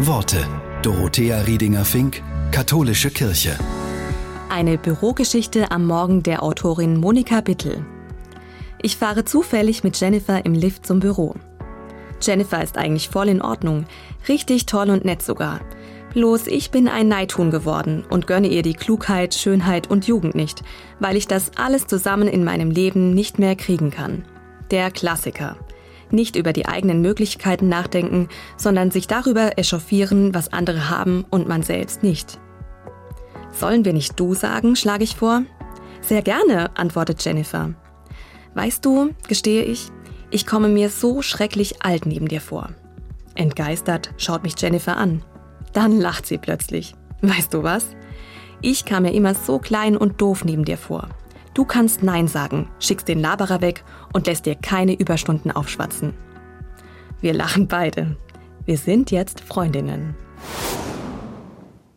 Worte. Dorothea Riedinger-Fink, Katholische Kirche. Eine Bürogeschichte am Morgen der Autorin Monika Bittel. Ich fahre zufällig mit Jennifer im Lift zum Büro. Jennifer ist eigentlich voll in Ordnung, richtig toll und nett sogar. Bloß ich bin ein Neidhuhn geworden und gönne ihr die Klugheit, Schönheit und Jugend nicht, weil ich das alles zusammen in meinem Leben nicht mehr kriegen kann. Der Klassiker. Nicht über die eigenen Möglichkeiten nachdenken, sondern sich darüber echauffieren, was andere haben und man selbst nicht. Sollen wir nicht du sagen, schlage ich vor. Sehr gerne, antwortet Jennifer. Weißt du, gestehe ich, ich komme mir so schrecklich alt neben dir vor. Entgeistert schaut mich Jennifer an. Dann lacht sie plötzlich. Weißt du was? Ich kam mir immer so klein und doof neben dir vor. Du kannst Nein sagen, schickst den Laberer weg und lässt dir keine Überstunden aufschwatzen. Wir lachen beide. Wir sind jetzt Freundinnen.